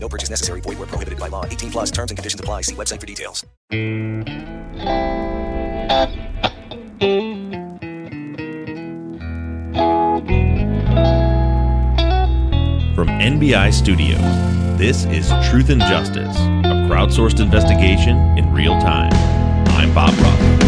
No purchase necessary. Void where prohibited by law. 18 plus terms and conditions apply. See website for details. From NBI Studios, this is Truth and Justice, a crowdsourced investigation in real time. I'm Bob Ruff.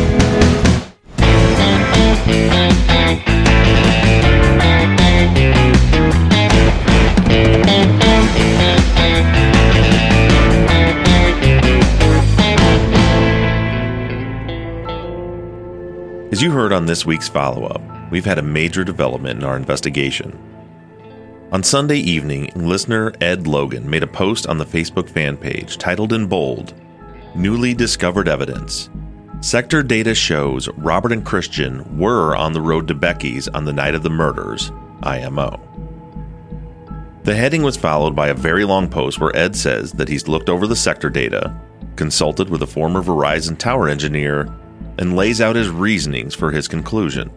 As you heard on this week's follow up, we've had a major development in our investigation. On Sunday evening, listener Ed Logan made a post on the Facebook fan page titled in bold Newly Discovered Evidence. Sector data shows Robert and Christian were on the road to Becky's on the night of the murders, IMO. The heading was followed by a very long post where Ed says that he's looked over the sector data, consulted with a former Verizon tower engineer, and lays out his reasonings for his conclusion.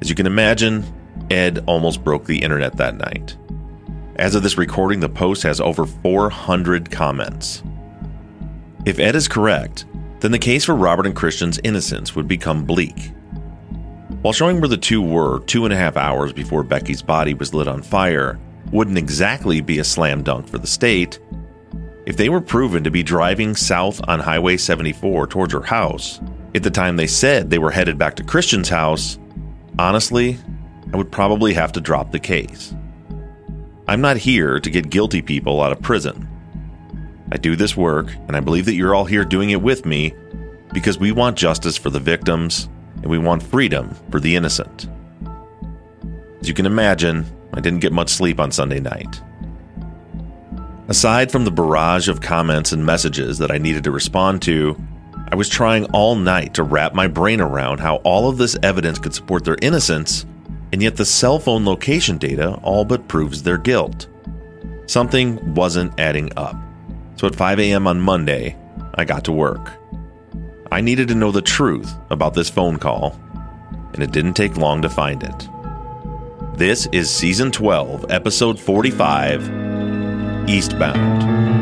As you can imagine, Ed almost broke the internet that night. As of this recording, the post has over 400 comments. If Ed is correct, then the case for Robert and Christian's innocence would become bleak. While showing where the two were two and a half hours before Becky's body was lit on fire wouldn't exactly be a slam dunk for the state, if they were proven to be driving south on Highway 74 towards her house at the time they said they were headed back to Christian's house, honestly, I would probably have to drop the case. I'm not here to get guilty people out of prison. I do this work, and I believe that you're all here doing it with me because we want justice for the victims and we want freedom for the innocent. As you can imagine, I didn't get much sleep on Sunday night. Aside from the barrage of comments and messages that I needed to respond to, I was trying all night to wrap my brain around how all of this evidence could support their innocence, and yet the cell phone location data all but proves their guilt. Something wasn't adding up. So at 5 a.m. on Monday, I got to work. I needed to know the truth about this phone call, and it didn't take long to find it. This is Season 12, Episode 45 Eastbound.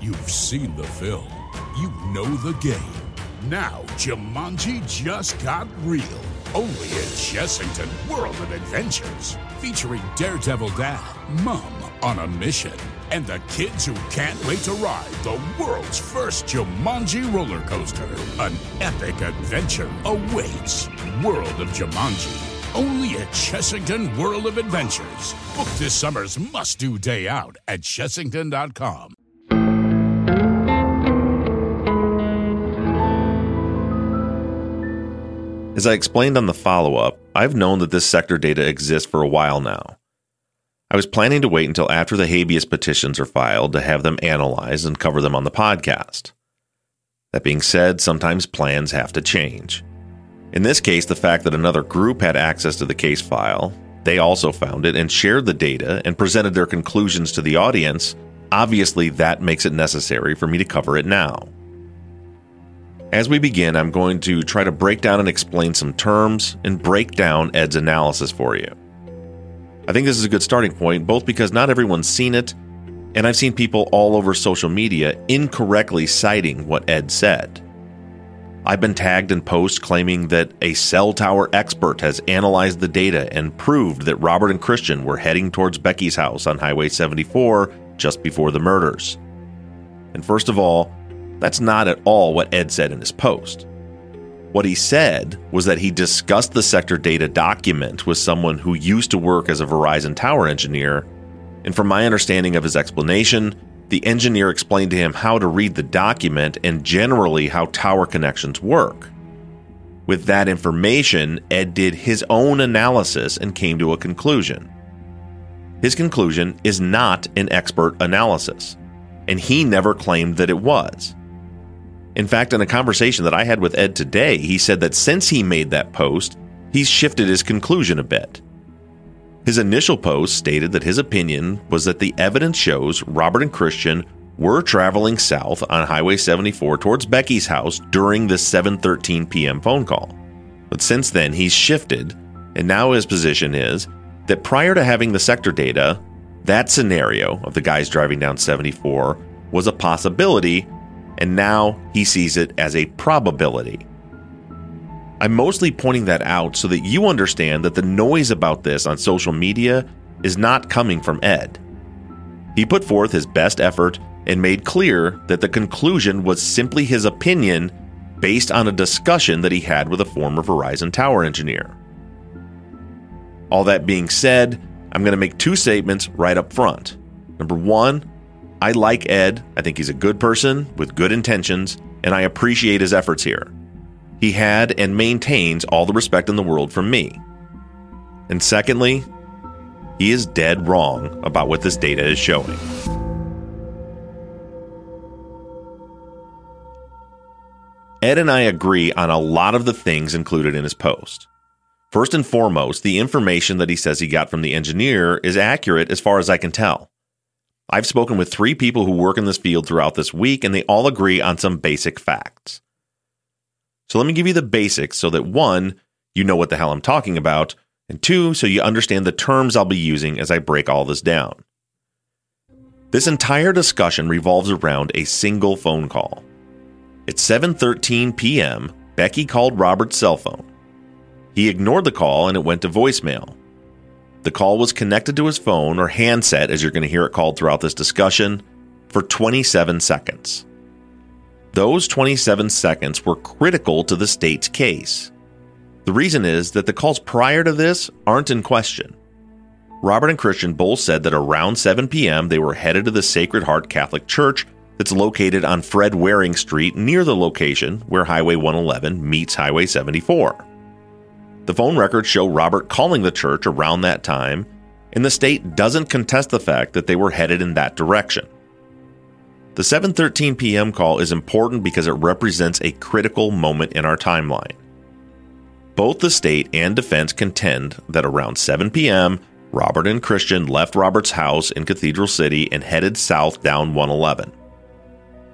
You've seen the film. You know the game. Now, Jumanji just got real. Only in Chessington World of Adventures. Featuring Daredevil Dad, Mom on a mission, and the kids who can't wait to ride the world's first Jumanji roller coaster. An epic adventure awaits. World of Jumanji. Only at Chessington World of Adventures. Book this summer's must do day out at Chessington.com. As I explained on the follow up, I've known that this sector data exists for a while now. I was planning to wait until after the habeas petitions are filed to have them analyzed and cover them on the podcast. That being said, sometimes plans have to change. In this case, the fact that another group had access to the case file, they also found it and shared the data and presented their conclusions to the audience, obviously that makes it necessary for me to cover it now. As we begin, I'm going to try to break down and explain some terms and break down Ed's analysis for you. I think this is a good starting point, both because not everyone's seen it, and I've seen people all over social media incorrectly citing what Ed said. I've been tagged in posts claiming that a cell tower expert has analyzed the data and proved that Robert and Christian were heading towards Becky's house on Highway 74 just before the murders. And first of all, that's not at all what Ed said in his post. What he said was that he discussed the sector data document with someone who used to work as a Verizon tower engineer, and from my understanding of his explanation, the engineer explained to him how to read the document and generally how tower connections work. With that information, Ed did his own analysis and came to a conclusion. His conclusion is not an expert analysis, and he never claimed that it was. In fact, in a conversation that I had with Ed today, he said that since he made that post, he's shifted his conclusion a bit. His initial post stated that his opinion was that the evidence shows Robert and Christian were traveling south on Highway 74 towards Becky's house during the 7:13 p.m. phone call. But since then, he's shifted, and now his position is that prior to having the sector data, that scenario of the guys driving down 74 was a possibility and now he sees it as a probability. I'm mostly pointing that out so that you understand that the noise about this on social media is not coming from Ed. He put forth his best effort and made clear that the conclusion was simply his opinion based on a discussion that he had with a former Verizon tower engineer. All that being said, I'm going to make two statements right up front. Number one, I like Ed. I think he's a good person with good intentions, and I appreciate his efforts here. He had and maintains all the respect in the world from me. And secondly, he is dead wrong about what this data is showing. Ed and I agree on a lot of the things included in his post. First and foremost, the information that he says he got from the engineer is accurate as far as I can tell. I've spoken with three people who work in this field throughout this week, and they all agree on some basic facts. So let me give you the basics so that one, you know what the hell I'm talking about, and two, so you understand the terms I'll be using as I break all this down. This entire discussion revolves around a single phone call. At 7:13 p.m., Becky called Robert's cell phone. He ignored the call and it went to voicemail. The call was connected to his phone or handset, as you're going to hear it called throughout this discussion, for 27 seconds. Those 27 seconds were critical to the state's case. The reason is that the calls prior to this aren't in question. Robert and Christian both said that around 7 p.m. they were headed to the Sacred Heart Catholic Church that's located on Fred Waring Street near the location where Highway 111 meets Highway 74. The phone records show Robert calling the church around that time, and the state doesn't contest the fact that they were headed in that direction. The 7:13 p.m. call is important because it represents a critical moment in our timeline. Both the state and defense contend that around 7 p.m., Robert and Christian left Robert's house in Cathedral City and headed south down 111.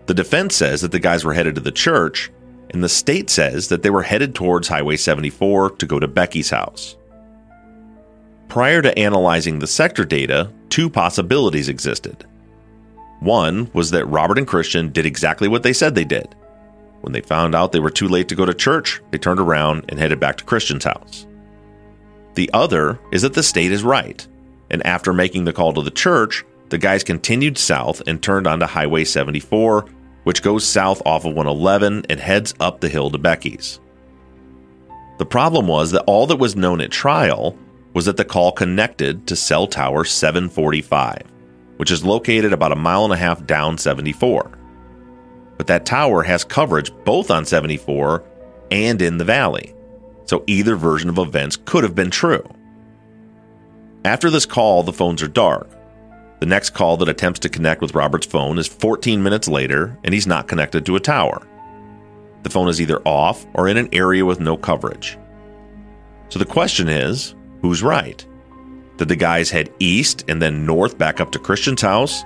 The defense says that the guys were headed to the church, and the state says that they were headed towards Highway 74 to go to Becky's house. Prior to analyzing the sector data, two possibilities existed. One was that Robert and Christian did exactly what they said they did. When they found out they were too late to go to church, they turned around and headed back to Christian's house. The other is that the state is right, and after making the call to the church, the guys continued south and turned onto Highway 74 which goes south off of 111 and heads up the hill to Becky's. The problem was that all that was known at trial was that the call connected to cell tower 745, which is located about a mile and a half down 74. But that tower has coverage both on 74 and in the valley, so either version of events could have been true. After this call, the phones are dark, the next call that attempts to connect with Robert's phone is 14 minutes later, and he's not connected to a tower. The phone is either off or in an area with no coverage. So the question is who's right? Did the guys head east and then north back up to Christian's house?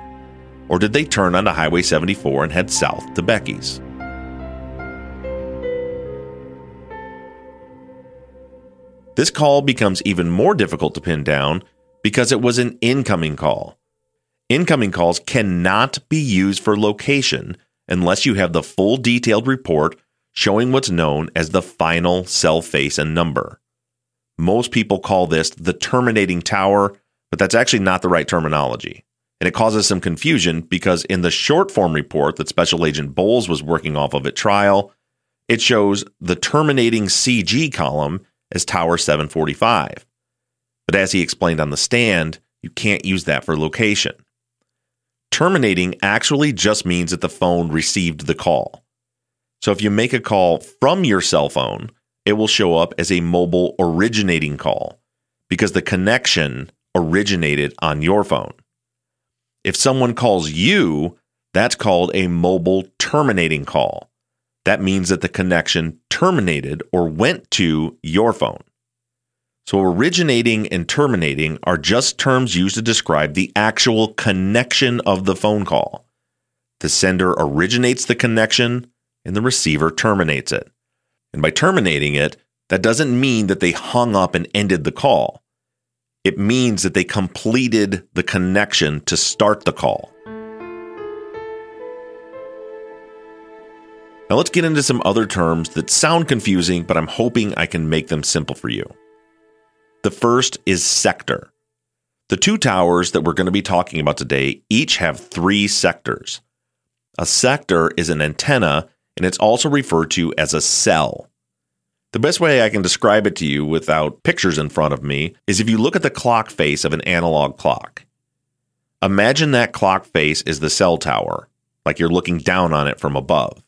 Or did they turn onto Highway 74 and head south to Becky's? This call becomes even more difficult to pin down because it was an incoming call. Incoming calls cannot be used for location unless you have the full detailed report showing what's known as the final cell face and number. Most people call this the terminating tower, but that's actually not the right terminology. And it causes some confusion because in the short form report that Special Agent Bowles was working off of at trial, it shows the terminating CG column as Tower 745. But as he explained on the stand, you can't use that for location. Terminating actually just means that the phone received the call. So if you make a call from your cell phone, it will show up as a mobile originating call because the connection originated on your phone. If someone calls you, that's called a mobile terminating call. That means that the connection terminated or went to your phone. So, originating and terminating are just terms used to describe the actual connection of the phone call. The sender originates the connection and the receiver terminates it. And by terminating it, that doesn't mean that they hung up and ended the call. It means that they completed the connection to start the call. Now let's get into some other terms that sound confusing, but I'm hoping I can make them simple for you. The first is sector. The two towers that we're going to be talking about today each have three sectors. A sector is an antenna, and it's also referred to as a cell. The best way I can describe it to you without pictures in front of me is if you look at the clock face of an analog clock. Imagine that clock face is the cell tower, like you're looking down on it from above.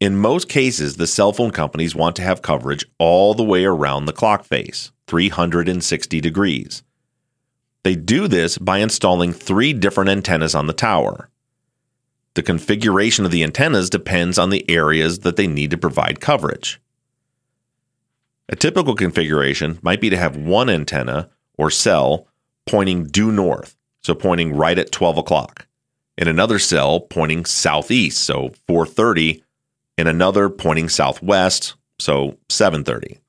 In most cases, the cell phone companies want to have coverage all the way around the clock face, 360 degrees. They do this by installing three different antennas on the tower. The configuration of the antennas depends on the areas that they need to provide coverage. A typical configuration might be to have one antenna or cell pointing due north, so pointing right at 12 o'clock, and another cell pointing southeast, so 430 and another pointing southwest, so 730.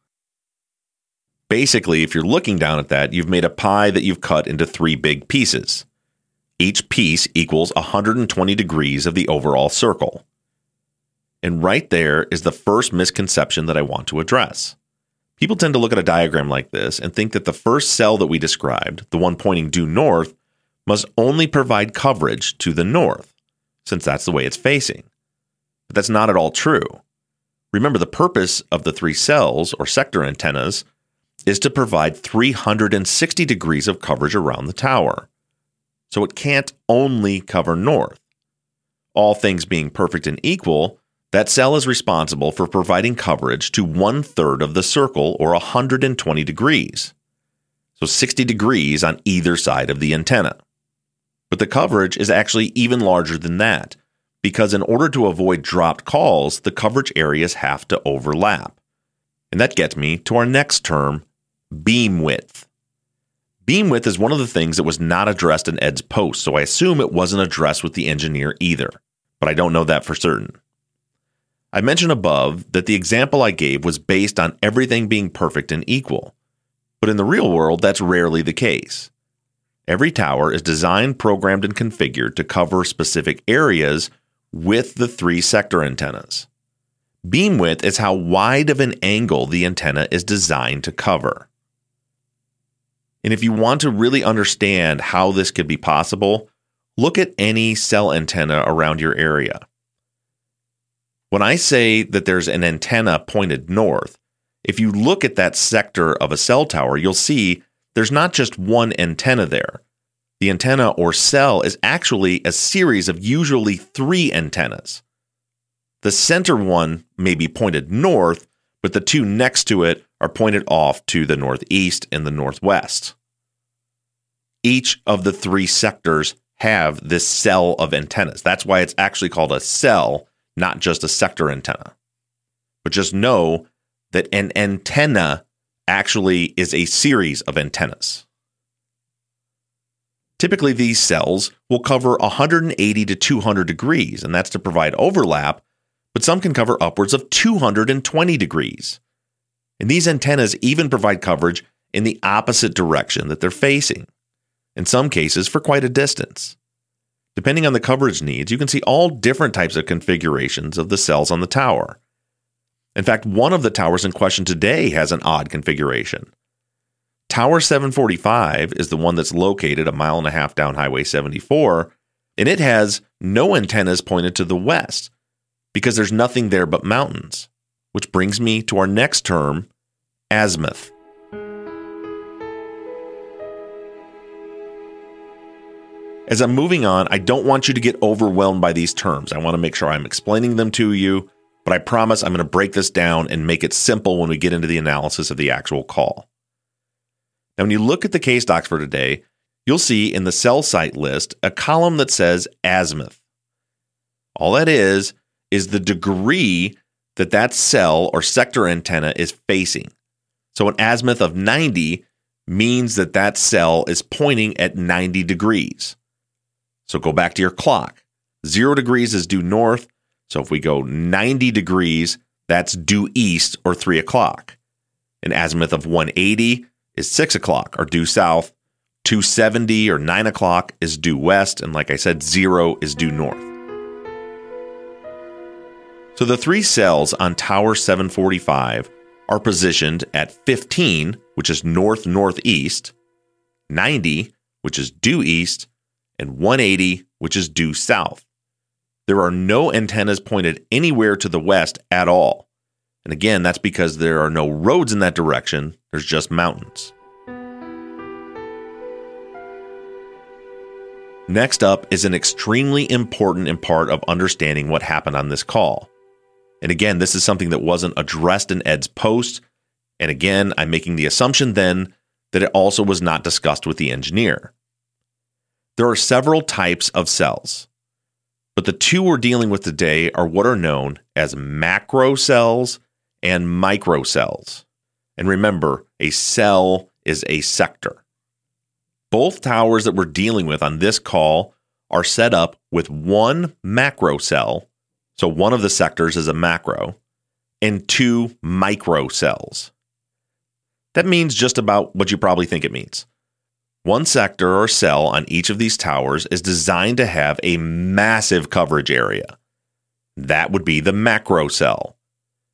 Basically, if you're looking down at that, you've made a pie that you've cut into three big pieces. Each piece equals 120 degrees of the overall circle. And right there is the first misconception that I want to address. People tend to look at a diagram like this and think that the first cell that we described, the one pointing due north, must only provide coverage to the north, since that's the way it's facing. But that's not at all true. Remember, the purpose of the three cells or sector antennas is to provide 360 degrees of coverage around the tower. So it can't only cover north. All things being perfect and equal, that cell is responsible for providing coverage to one third of the circle or 120 degrees. So 60 degrees on either side of the antenna. But the coverage is actually even larger than that because in order to avoid dropped calls, the coverage areas have to overlap. And that gets me to our next term, beam width. Beam width is one of the things that was not addressed in Ed's post, so I assume it wasn't addressed with the engineer either, but I don't know that for certain. I mentioned above that the example I gave was based on everything being perfect and equal, but in the real world, that's rarely the case. Every tower is designed, programmed, and configured to cover specific areas with the three sector antennas. Beam width is how wide of an angle the antenna is designed to cover. And if you want to really understand how this could be possible, look at any cell antenna around your area. When I say that there's an antenna pointed north, if you look at that sector of a cell tower, you'll see there's not just one antenna there. The antenna or cell is actually a series of usually three antennas. The center one may be pointed north, but the two next to it are pointed off to the northeast and the northwest. Each of the three sectors have this cell of antennas. That's why it's actually called a cell, not just a sector antenna. But just know that an antenna actually is a series of antennas. Typically, these cells will cover 180 to 200 degrees, and that's to provide overlap, but some can cover upwards of 220 degrees. And these antennas even provide coverage in the opposite direction that they're facing, in some cases for quite a distance. Depending on the coverage needs, you can see all different types of configurations of the cells on the tower, In fact, one of the towers in question today has an odd configuration. Tower 745 is the one that's located a mile and a half down Highway 74, and it has no antennas pointed to the west because there's nothing there but mountains. Which brings me to our next term, azimuth. As I'm moving on, I don't want you to get overwhelmed by these terms. I want to make sure I'm explaining them to you, but I promise I'm going to break this down and make it simple when we get into the analysis of the actual call. Now, when you look at the case docs for today, you'll see in the cell site list a column that says azimuth. All that is, is the degree that that cell or sector antenna is facing. So an azimuth of 90 means that that cell is pointing at 90 degrees. So go back to your clock. Zero degrees is due north. So if we go 90 degrees, that's due east or three o'clock. An azimuth of 180 is six o'clock or due south. 270 or nine o'clock is due west. And like I said, zero is due north. So the three cells on Tower 745 are positioned at 15, which is north northeast, 90, which is due east, and 180, which is due south. There are no antennas pointed anywhere to the west at all. And again, that's because there are no roads in that direction, there's just mountains. Next up is an extremely important part of understanding what happened on this call. And again, this is something that wasn't addressed in Ed's post. And again, I'm making the assumption then that it also was not discussed with the engineer. There are several types of cells, but the two we're dealing with today are what are known as macro cells and micro cells. And remember, a cell is a sector. Both towers that we're dealing with on this call are set up with one macro cell, so one of the sectors is a macro, and two micro cells. That means just about what you probably think it means. One sector or cell on each of these towers is designed to have a massive coverage area. That would be the macro cell.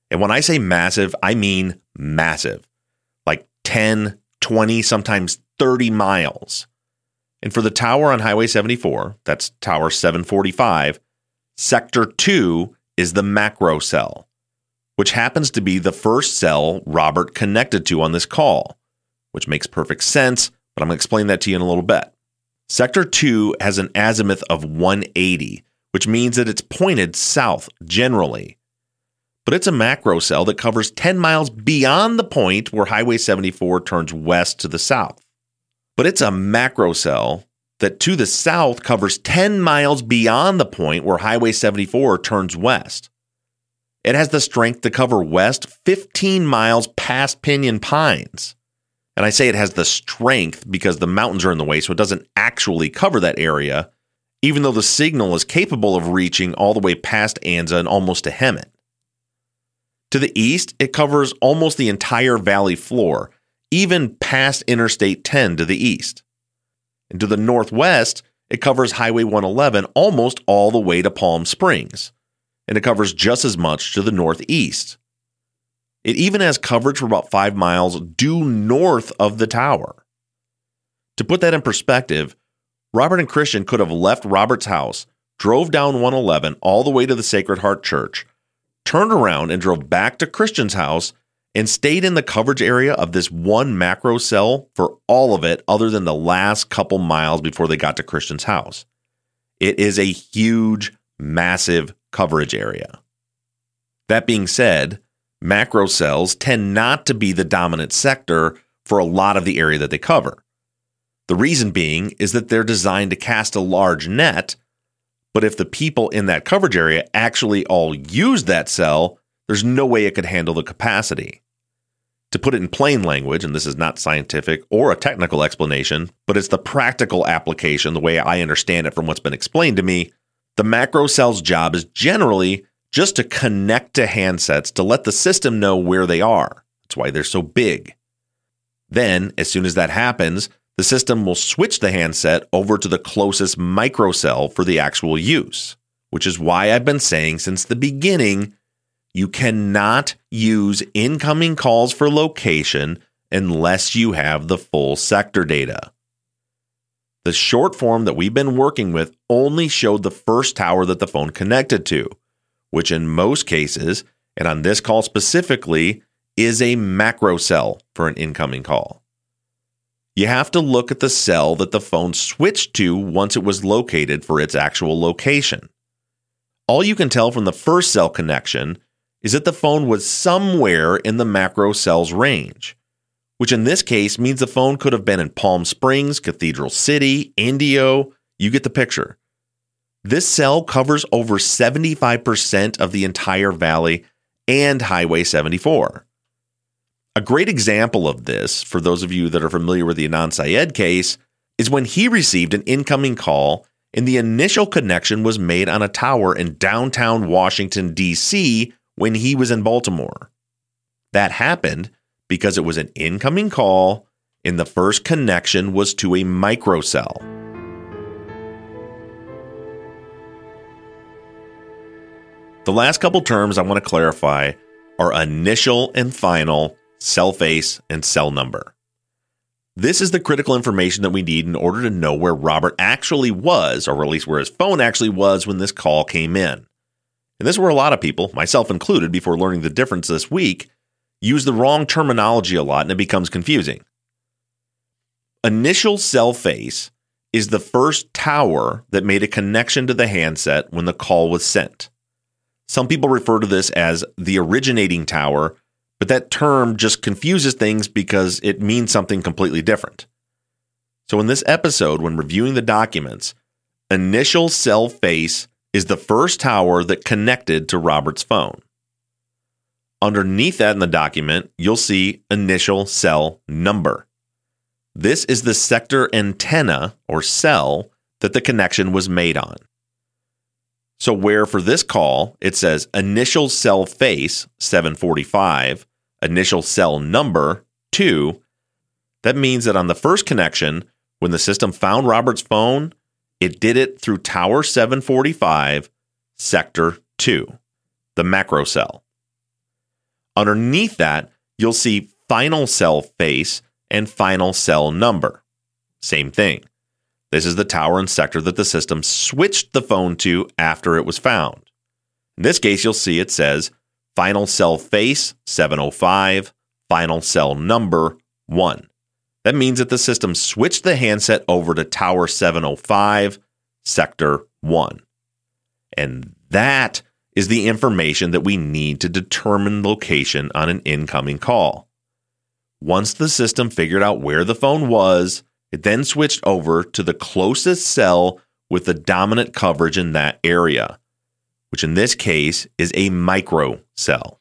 And when I say massive, I mean massive, like 10, 20, sometimes 30 miles. And for the tower on Highway 74, that's Tower 745, Sector 2 is the macro cell, which happens to be the first cell Robert connected to on this call, which makes perfect sense but I'm going to explain that to you in a little bit. Sector 2 has an azimuth of 180, which means that it's pointed south generally. But it's a macro cell that covers 10 miles beyond the point where Highway 74 turns west to the south. But it's a macro cell that to the south covers 10 miles beyond the point where Highway 74 turns west. It has the strength to cover west 15 miles past Pinyon Pines. And I say it has the strength because the mountains are in the way, so it doesn't actually cover that area, even though the signal is capable of reaching all the way past Anza and almost to Hemet. To the east, it covers almost the entire valley floor, even past Interstate 10 to the east. And to the northwest, it covers Highway 111 almost all the way to Palm Springs, and it covers just as much to the northeast. It even has coverage for about five miles due north of the tower. To put that in perspective, Robert and Christian could have left Robert's house, drove down 111 all the way to the Sacred Heart Church, turned around and drove back to Christian's house, and stayed in the coverage area of this one macro cell for all of it, other than the last couple miles before they got to Christian's house. It is a huge, massive coverage area. That being said, macro cells tend not to be the dominant sector for a lot of the area that they cover. The reason being is that they're designed to cast a large net, but if the people in that coverage area actually all use that cell, there's no way it could handle the capacity. To put it in plain language, and this is not scientific or a technical explanation, but it's the practical application, the way I understand it from what's been explained to me, the macro cell's job is generally just to connect to handsets to let the system know where they are. That's why they're so big. Then, as soon as that happens, the system will switch the handset over to the closest microcell for the actual use, which is why I've been saying since the beginning you cannot use incoming calls for location unless you have the full sector data. The short form that we've been working with only showed the first tower that the phone connected to, which in most cases, and on this call specifically, is a macro cell for an incoming call. You have to look at the cell that the phone switched to once it was located for its actual location. All you can tell from the first cell connection is that the phone was somewhere in the macro cell's range, which in this case means the phone could have been in Palm Springs, Cathedral City, Indio. You get the picture. This cell covers over 75% of the entire valley and Highway 74. A great example of this, for those of you that are familiar with the Adnan Syed case, is when he received an incoming call and the initial connection was made on a tower in downtown Washington, D.C., when he was in Baltimore. That happened because it was an incoming call and the first connection was to a microcell. The last couple terms I want to clarify are initial and final, cell face, and cell number. This is the critical information that we need in order to know where Robert actually was, or at least where his phone actually was when this call came in. And this is where a lot of people, myself included, before learning the difference this week, use the wrong terminology a lot and it becomes confusing. Initial cell face is the first tower that made a connection to the handset when the call was sent. Some people refer to this as the originating tower, but that term just confuses things because it means something completely different. So, in this episode, when reviewing the documents, initial cell face is the first tower that connected to Robert's phone. Underneath that in the document, you'll see initial cell number. This is the sector antenna or cell that the connection was made on. So, where for this call it says initial cell face 745, initial cell number 2, that means that on the first connection, when the system found Robert's phone, it did it through Tower 745, Sector 2, the macro cell. Underneath that, you'll see final cell face and final cell number. Same thing. This is the tower and sector that the system switched the phone to after it was found. In this case, you'll see it says final cell face 705, final cell number 1. That means that the system switched the handset over to Tower 705, Sector 1. And that is the information that we need to determine location on an incoming call. Once the system figured out where the phone was, it then switched over to the closest cell with the dominant coverage in that area, which in this case is a micro cell.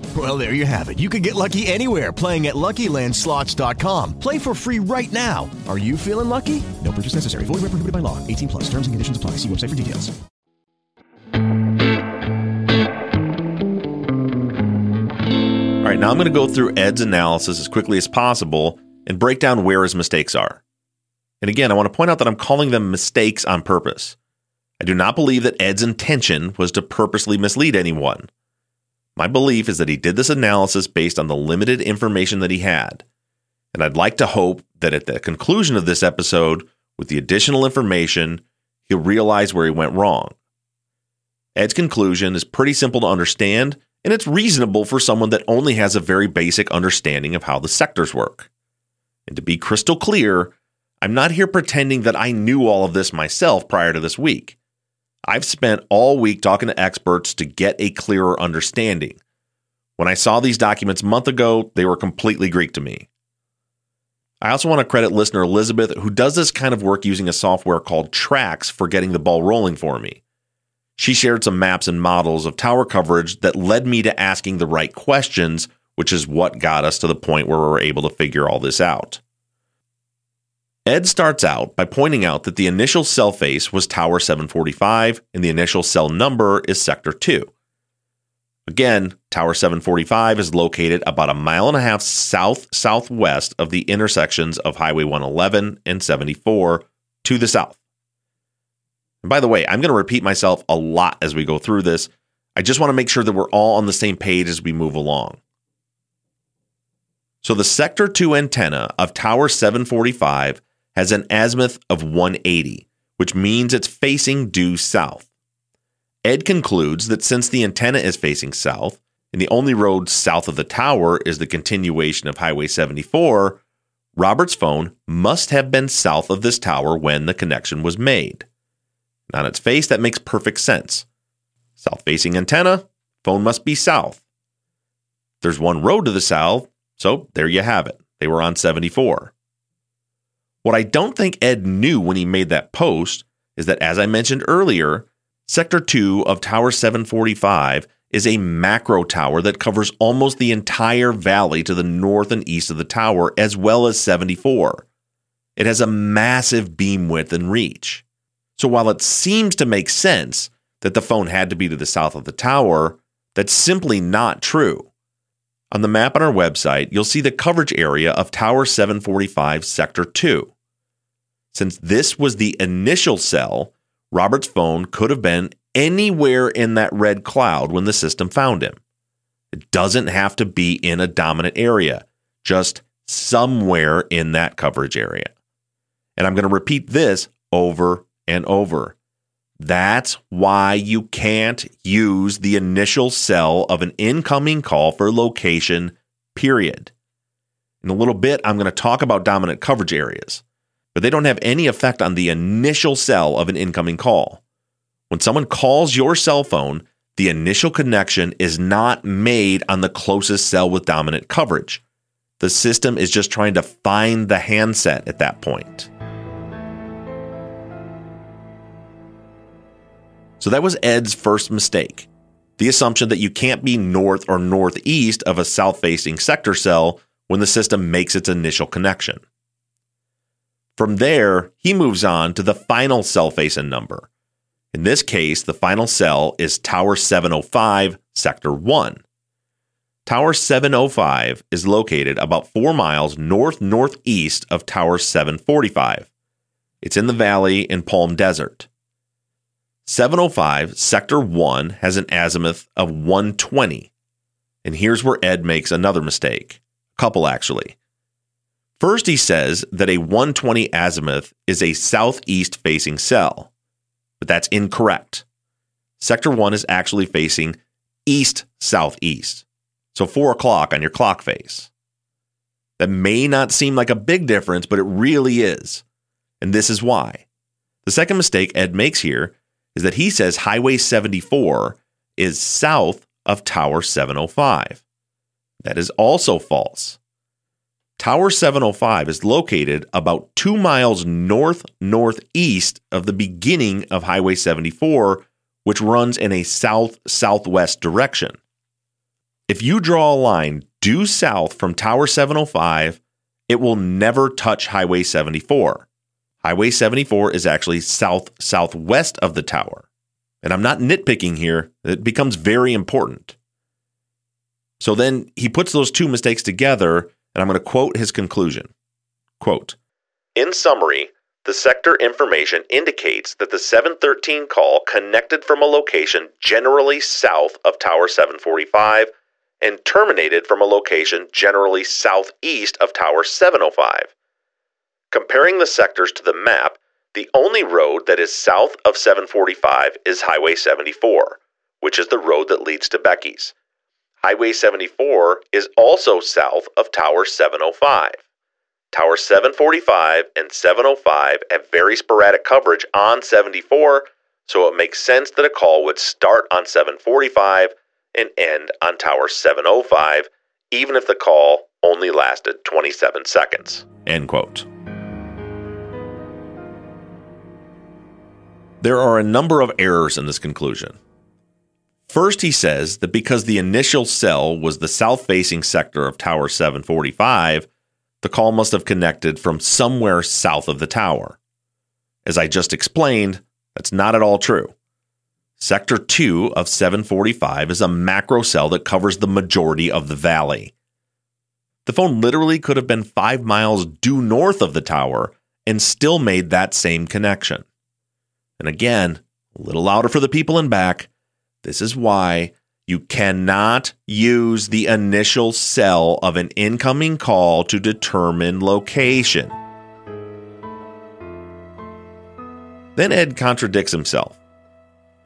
Well, there you have it. You can get lucky anywhere playing at LuckyLandSlots.com. Play for free right now. Are you feeling lucky? No purchase necessary. Void where prohibited by law. 18 plus. Terms and conditions apply. See website for details. All right, now I'm going to go through Ed's analysis as quickly as possible and break down where his mistakes are. And again, I want to point out that I'm calling them mistakes on purpose. I do not believe that Ed's intention was to purposely mislead anyone. My belief is that he did this analysis based on the limited information that he had. And I'd like to hope that at the conclusion of this episode, with the additional information, he'll realize where he went wrong. Ed's conclusion is pretty simple to understand and it's reasonable for someone that only has a very basic understanding of how the sectors work. And to be crystal clear, I'm not here pretending that I knew all of this myself prior to this week. I've spent all week talking to experts to get a clearer understanding. When I saw these documents a month ago, they were completely Greek to me. I also want to credit listener Elizabeth, who does this kind of work using a software called Trax for getting the ball rolling for me. She shared some maps and models of tower coverage that led me to asking the right questions, which is what got us to the point where we were able to figure all this out. Ed starts out by pointing out that the initial cell face was Tower 745 and the initial cell number is Sector 2. Again, Tower 745 is located about a mile and a half south southwest of the intersections of Highway 111 and 74 to the south. And by the way, I'm going to repeat myself a lot as we go through this. I just want to make sure that we're all on the same page as we move along. So the Sector 2 antenna of Tower 745 has an azimuth of 180, which means it's facing due south. Ed concludes that since the antenna is facing south, and the only road south of the tower is the continuation of Highway 74, Robert's phone must have been south of this tower when the connection was made. On its face, that makes perfect sense. South facing antenna, phone must be south. There's one road to the south, so there you have it. They were on 74. What I don't think Ed knew when he made that post is that, as I mentioned earlier, Sector 2 of Tower 745 is a macro tower that covers almost the entire valley to the north and east of the tower, as well as 74. It has a massive beam width and reach. So while it seems to make sense that the phone had to be to the south of the tower, that's simply not true. On the map on our website, you'll see the coverage area of Tower 745 Sector 2. Since this was the initial cell, Robert's phone could have been anywhere in that red cloud when the system found him. It doesn't have to be in a dominant area, just somewhere in that coverage area. And I'm going to repeat this over and over. That's why you can't use the initial cell of an incoming call for location, period. In a little bit, I'm going to talk about dominant coverage areas, but they don't have any effect on the initial cell of an incoming call. When someone calls your cell phone, the initial connection is not made on the closest cell with dominant coverage. The system is just trying to find the handset at that point. So that was Ed's first mistake the assumption that you can't be north or northeast of a south facing sector cell when the system makes its initial connection. From there, he moves on to the final cell facing number. In this case, the final cell is Tower 705, Sector 1. Tower 705 is located about four miles north northeast of Tower 745. It's in the valley in Palm Desert. 705 Sector 1 has an azimuth of 120. And here's where Ed makes another mistake. A couple, actually. First, he says that a 120 azimuth is a southeast facing cell, but that's incorrect. Sector 1 is actually facing east southeast, so 4 o'clock on your clock face. That may not seem like a big difference, but it really is. And this is why. The second mistake Ed makes here is that he says Highway 74 is south of Tower 705. That is also false. Tower 705 is located about two miles north northeast of the beginning of Highway 74, which runs in a south southwest direction. If you draw a line due south from Tower 705, it will never touch Highway 74. Highway 74 is actually south southwest of the tower. And I'm not nitpicking here, it becomes very important. So then he puts those two mistakes together, and I'm going to quote his conclusion. Quote In summary, the sector information indicates that the 713 call connected from a location generally south of Tower 745 and terminated from a location generally southeast of Tower 705. Comparing the sectors to the map, the only road that is south of 745 is Highway 74, which is the road that leads to Becky's. Highway 74 is also south of Tower 705. Tower 745 and 705 have very sporadic coverage on 74, so it makes sense that a call would start on 745 and end on Tower 705, even if the call only lasted 27 seconds. End quote. There are a number of errors in this conclusion. First, he says that because the initial cell was the south facing sector of Tower 745, the call must have connected from somewhere south of the tower. As I just explained, that's not at all true. Sector 2 of 745 is a macro cell that covers the majority of the valley. The phone literally could have been five miles due north of the tower and still made that same connection. And again, a little louder for the people in back. This is why you cannot use the initial cell of an incoming call to determine location. Then Ed contradicts himself.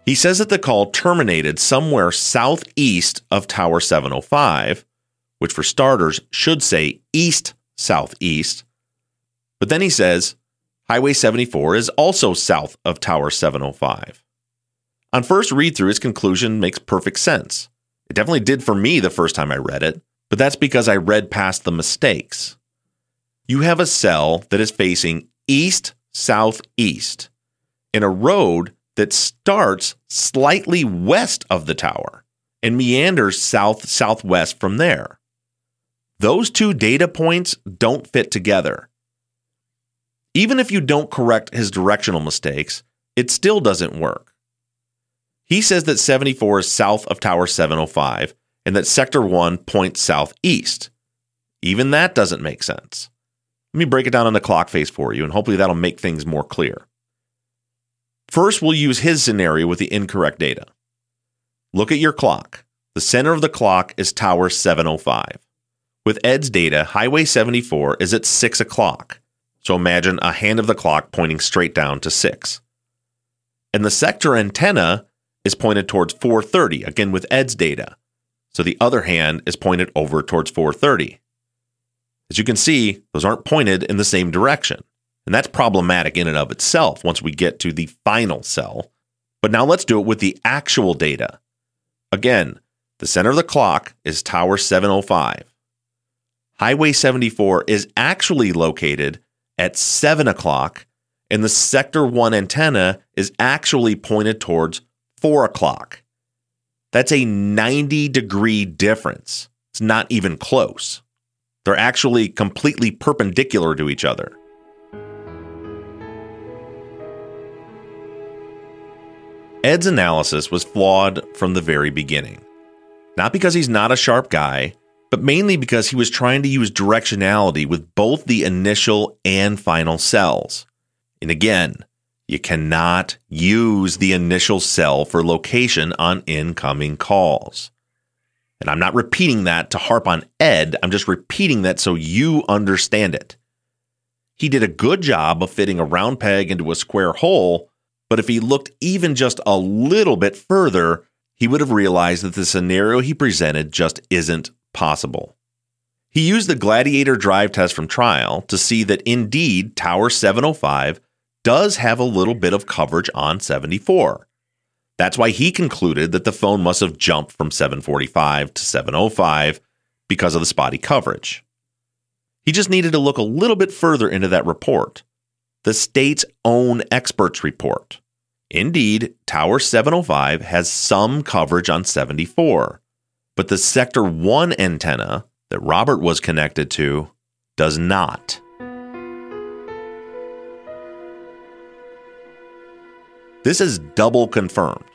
He says that the call terminated somewhere southeast of Tower 705, which for starters should say east southeast. But then he says Highway 74 is also south of Tower 705. On first read through, his conclusion makes perfect sense. It definitely did for me the first time I read it, but that's because I read past the mistakes. You have a cell that is facing east southeast in a road that starts slightly west of the tower and meanders south southwest from there. Those two data points don't fit together. Even if you don't correct his directional mistakes, it still doesn't work. He says that 74 is south of Tower 705 and that Sector 1 points southeast. Even that doesn't make sense. Let me break it down on the clock face for you, and hopefully that'll make things more clear. First, we'll use his scenario with the incorrect data. Look at your clock. The center of the clock is Tower 705. With Ed's data, Highway 74 is at 6 o'clock. So imagine a hand of the clock pointing straight down to 6. And the sector antenna is pointed towards 430, again with Ed's data. So the other hand is pointed over towards 430. As you can see, those aren't pointed in the same direction. And that's problematic in and of itself once we get to the final cell. But now let's do it with the actual data. Again, the center of the clock is Tower 705. Highway 74 is actually located at 7 o'clock, and the Sector 1 antenna is actually pointed towards four o'clock. That's a 90 degree difference. It's not even close. They're actually completely perpendicular to each other. Ed's analysis was flawed from the very beginning. Not because he's not a sharp guy, but mainly because he was trying to use directionality with both the initial and final cells. And again, you cannot use the initial cell for location on incoming calls. And I'm not repeating that to harp on Ed, I'm just repeating that so you understand it. He did a good job of fitting a round peg into a square hole, but if he looked even just a little bit further, he would have realized that the scenario he presented just isn't possible. He used the Gladiator drive test from trial to see that indeed Tower 705 does have a little bit of coverage on 74. That's why he concluded that the phone must have jumped from 745 to 705 because of the spotty coverage. He just needed to look a little bit further into that report, the state's own experts report. Indeed, Tower 705 has some coverage on 74, but the Sector 1 antenna that Robert was connected to does not. This is double confirmed.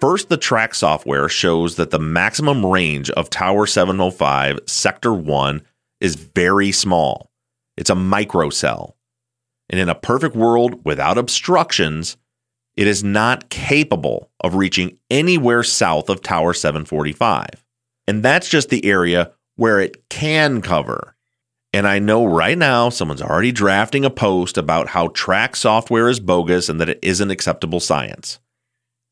First, the TRAX software shows that the maximum range of Tower 705 Sector 1 is very small. It's a microcell. And in a perfect world without obstructions, it is not capable of reaching anywhere south of Tower 745. And that's just the area where it can cover. And I know right now someone's already drafting a post about how TRAX software is bogus and that it isn't acceptable science.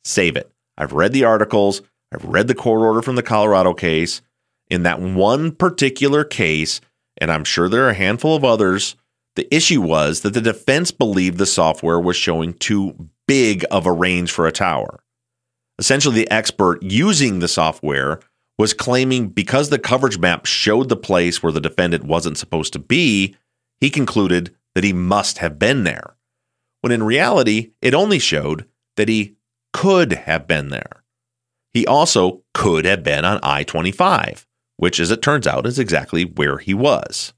Save it. I've read the articles. I've read the court order from the Colorado case. In that one particular case, and I'm sure there are a handful of others, the issue was that the defense believed the software was showing too big of a range for a tower. Essentially, the expert using the software was claiming because the coverage map showed the place where the defendant wasn't supposed to be, he concluded that he must have been there. When in reality, it only showed that he could have been there. He also could have been on I 25, which, as it turns out, is exactly where he was.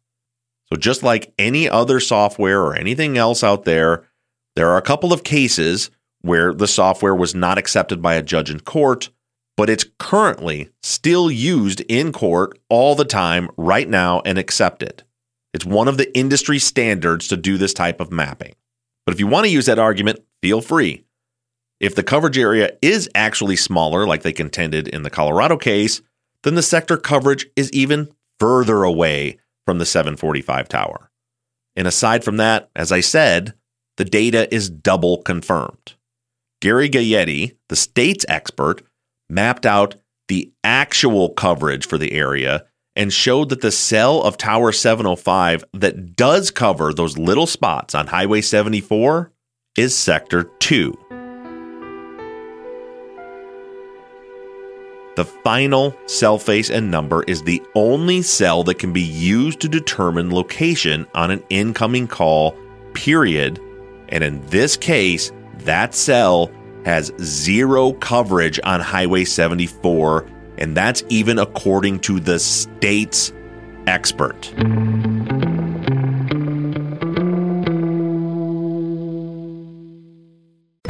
So, just like any other software or anything else out there, there are a couple of cases where the software was not accepted by a judge in court, but it's currently still used in court all the time right now and accepted. It's one of the industry standards to do this type of mapping. But if you want to use that argument, feel free. If the coverage area is actually smaller, like they contended in the Colorado case, then the sector coverage is even further away from the 745 tower. And aside from that, as I said, the data is double confirmed. Gary Gaetti, the state's expert, mapped out the actual coverage for the area and showed that the cell of Tower 705 that does cover those little spots on Highway 74 is Sector 2. The final cell face and number is the only cell that can be used to determine location on an incoming call, period. And in this case, that cell has zero coverage on Highway 74, and that's even according to the state's expert.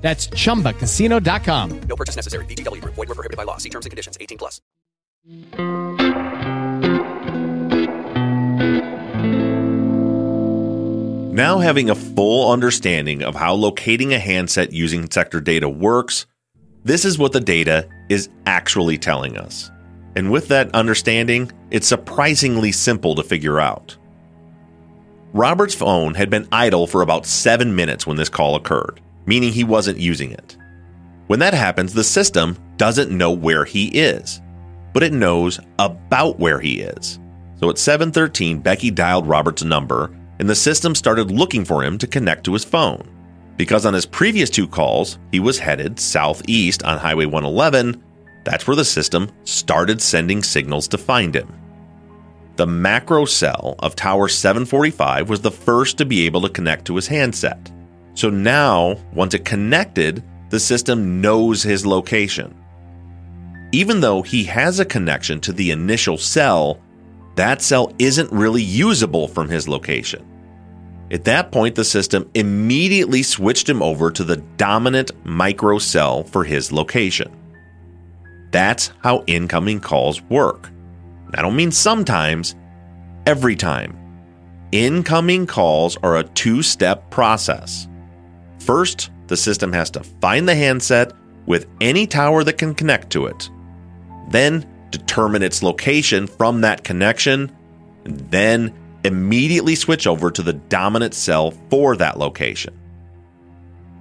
That's chumbacasino.com. No purchase necessary. VGW Group. Void were prohibited by law. See terms and conditions. 18 plus. Now, having a full understanding of how locating a handset using sector data works, this is what the data is actually telling us. And with that understanding, it's surprisingly simple to figure out. Robert's phone had been idle for about seven minutes when this call occurred, meaning he wasn't using it. When that happens, the system doesn't know where he is, but it knows about where he is. So at 7:13, Becky dialed Robert's number and the system started looking for him to connect to his phone. Because on his previous two calls, he was headed southeast on Highway 111, that's where the system started sending signals to find him. The macro cell of Tower 745 was the first to be able to connect to his handset. So now, once it connected, the system knows his location. Even though he has a connection to the initial cell, that cell isn't really usable from his location. At that point, the system immediately switched him over to the dominant micro cell for his location. That's how incoming calls work. I don't mean sometimes, every time. Incoming calls are a two step process. First, the system has to find the handset with any tower that can connect to it. Then, determine its location from that connection, and then immediately switch over to the dominant cell for that location.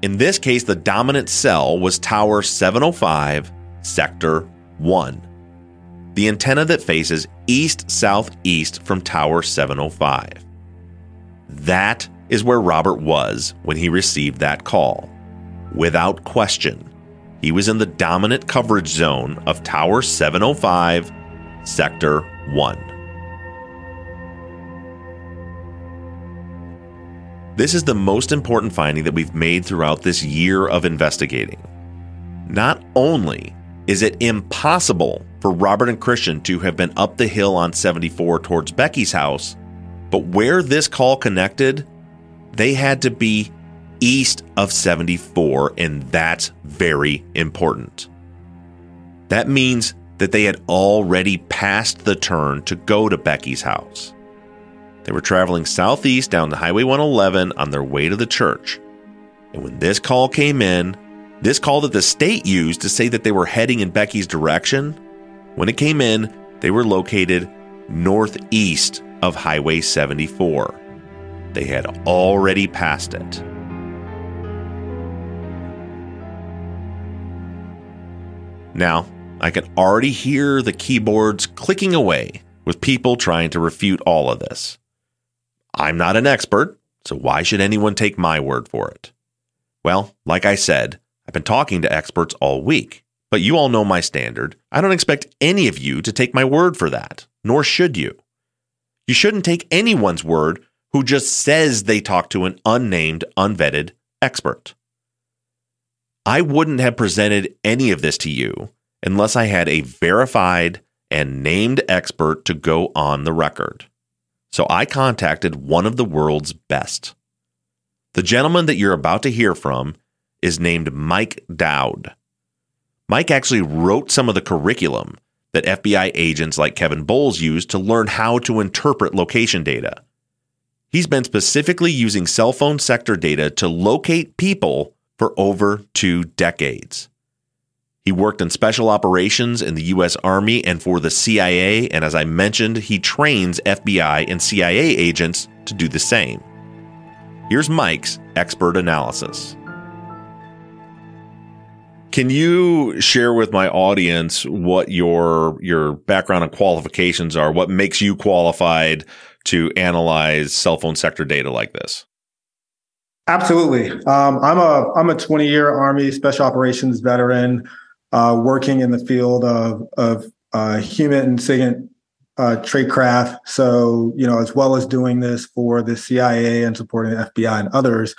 In this case, the dominant cell was Tower 705, Sector 1, the antenna that faces east southeast from Tower 705. That is where Robert was when he received that call. Without question, he was in the dominant coverage zone of Tower 705, Sector 1. This is the most important finding that we've made throughout this year of investigating. Not only is it impossible for Robert and Christian to have been up the hill on 74 towards Becky's house, but where this call connected, they had to be east of 74, and that's very important. That means that they had already passed the turn to go to Becky's house. They were traveling southeast down the Highway 111 on their way to the church. And when this call came in, this call that the state used to say that they were heading in Becky's direction, when it came in, they were located northeast of Highway 74. They had already passed it. Now, I can already hear the keyboards clicking away with people trying to refute all of this. I'm not an expert, so why should anyone take my word for it? Well, like I said, I've been talking to experts all week, but you all know my standard. I don't expect any of you to take my word for that, nor should you. You shouldn't take anyone's word who just says they talk to an unnamed, unvetted expert. I wouldn't have presented any of this to you unless I had a verified and named expert to go on the record. So I contacted one of the world's best. The gentleman that you're about to hear from is named Mike Dowd. Mike actually wrote some of the curriculum that FBI agents like Kevin Bowles use to learn how to interpret location data. He's been specifically using cell phone sector data to locate people for over two decades. He worked in special operations in the U.S. Army and for the CIA, and as I mentioned, he trains FBI and CIA agents to do the same. Here's Mike's expert analysis. Can you share with my audience what your your background and qualifications are? What makes you qualified to analyze cell phone sector data like this? Absolutely. Um, I'm a I'm a 20 year Army Special Operations veteran uh, working in the field of, of uh, human and SIGINT uh, tradecraft. So, you know, as well as doing this for the CIA and supporting the FBI and others.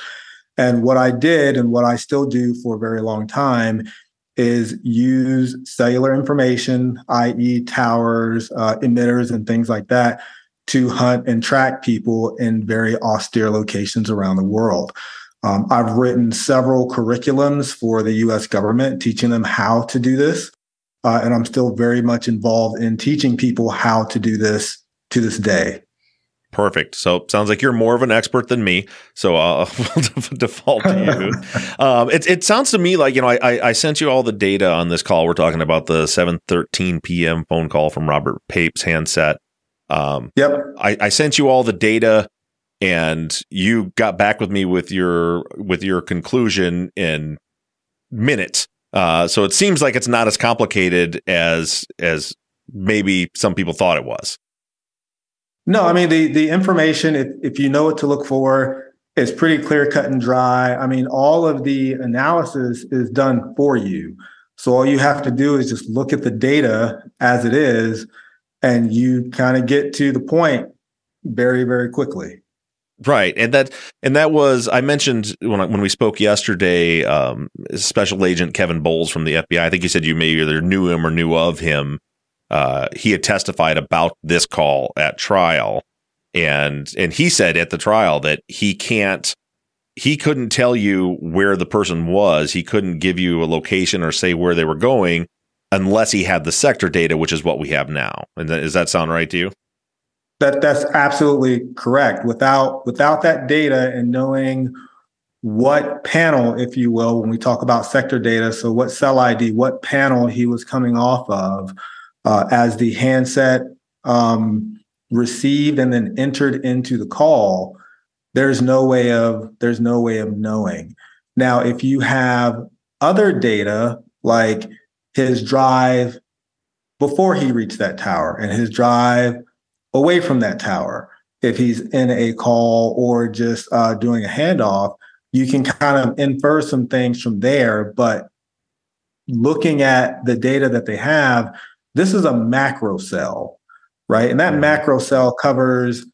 And what I did and what I still do for a very long time is use cellular information, i.e., towers, uh, emitters, and things like that, to hunt and track people in very austere locations around the world. Um, I've written several curriculums for the US government, teaching them how to do this. Uh, and I'm still very much involved in teaching people how to do this to this day. Perfect. So sounds like you're more of an expert than me. So we'll default to you. um, it, it sounds to me like you know I, I sent you all the data on this call. We're talking about the 7:13 p.m. phone call from Robert Pape's handset. Um, yep. I, I sent you all the data and you got back with me with your with your conclusion in minutes. Uh, so it seems like it's not as complicated as as maybe some people thought it was. No, I mean the the information. If if you know what to look for, is pretty clear, cut and dry. I mean, all of the analysis is done for you. So all you have to do is just look at the data as it is, and you kind of get to the point very very quickly. Right, and that and that was I mentioned when when we spoke yesterday. Um, Special Agent Kevin Bowles from the FBI. I think you said you maybe either knew him or knew of him. Uh, he had testified about this call at trial, and and he said at the trial that he can't, he couldn't tell you where the person was. He couldn't give you a location or say where they were going unless he had the sector data, which is what we have now. And does that sound right to you? That that's absolutely correct. Without without that data and knowing what panel, if you will, when we talk about sector data, so what cell ID, what panel he was coming off of uh, as the handset um, received and then entered into the call, there's no way of there's no way of knowing. Now, if you have other data like his drive before he reached that tower and his drive away from that tower. If he's in a call or just uh, doing a handoff, you can kind of infer some things from there. But looking at the data that they have, this is a macro cell, right? And that macro cell covers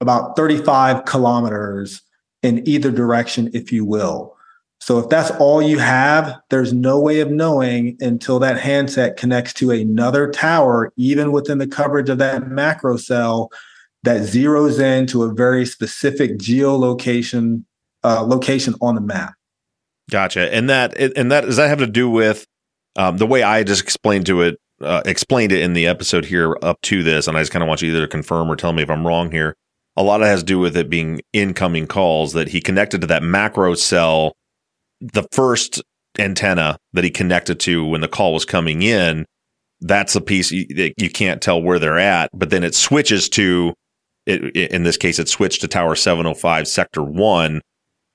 about 35 kilometers in either direction, if you will. So if that's all you have, there's no way of knowing until that handset connects to another tower, even within the coverage of that macro cell that zeroes in to a very specific geolocation uh, location on the map. Gotcha. And that and that does that have to do with um, the way I just explained to it uh, explained it in the episode here up to this, and I just kind of want you either to confirm or tell me if I'm wrong here. A lot of it has to do with it being incoming calls that he connected to that macro cell, the first antenna that he connected to when the call was coming in. That's a piece that you can't tell where they're at, but then it switches to, it, in this case, it switched to Tower 705, Sector 1,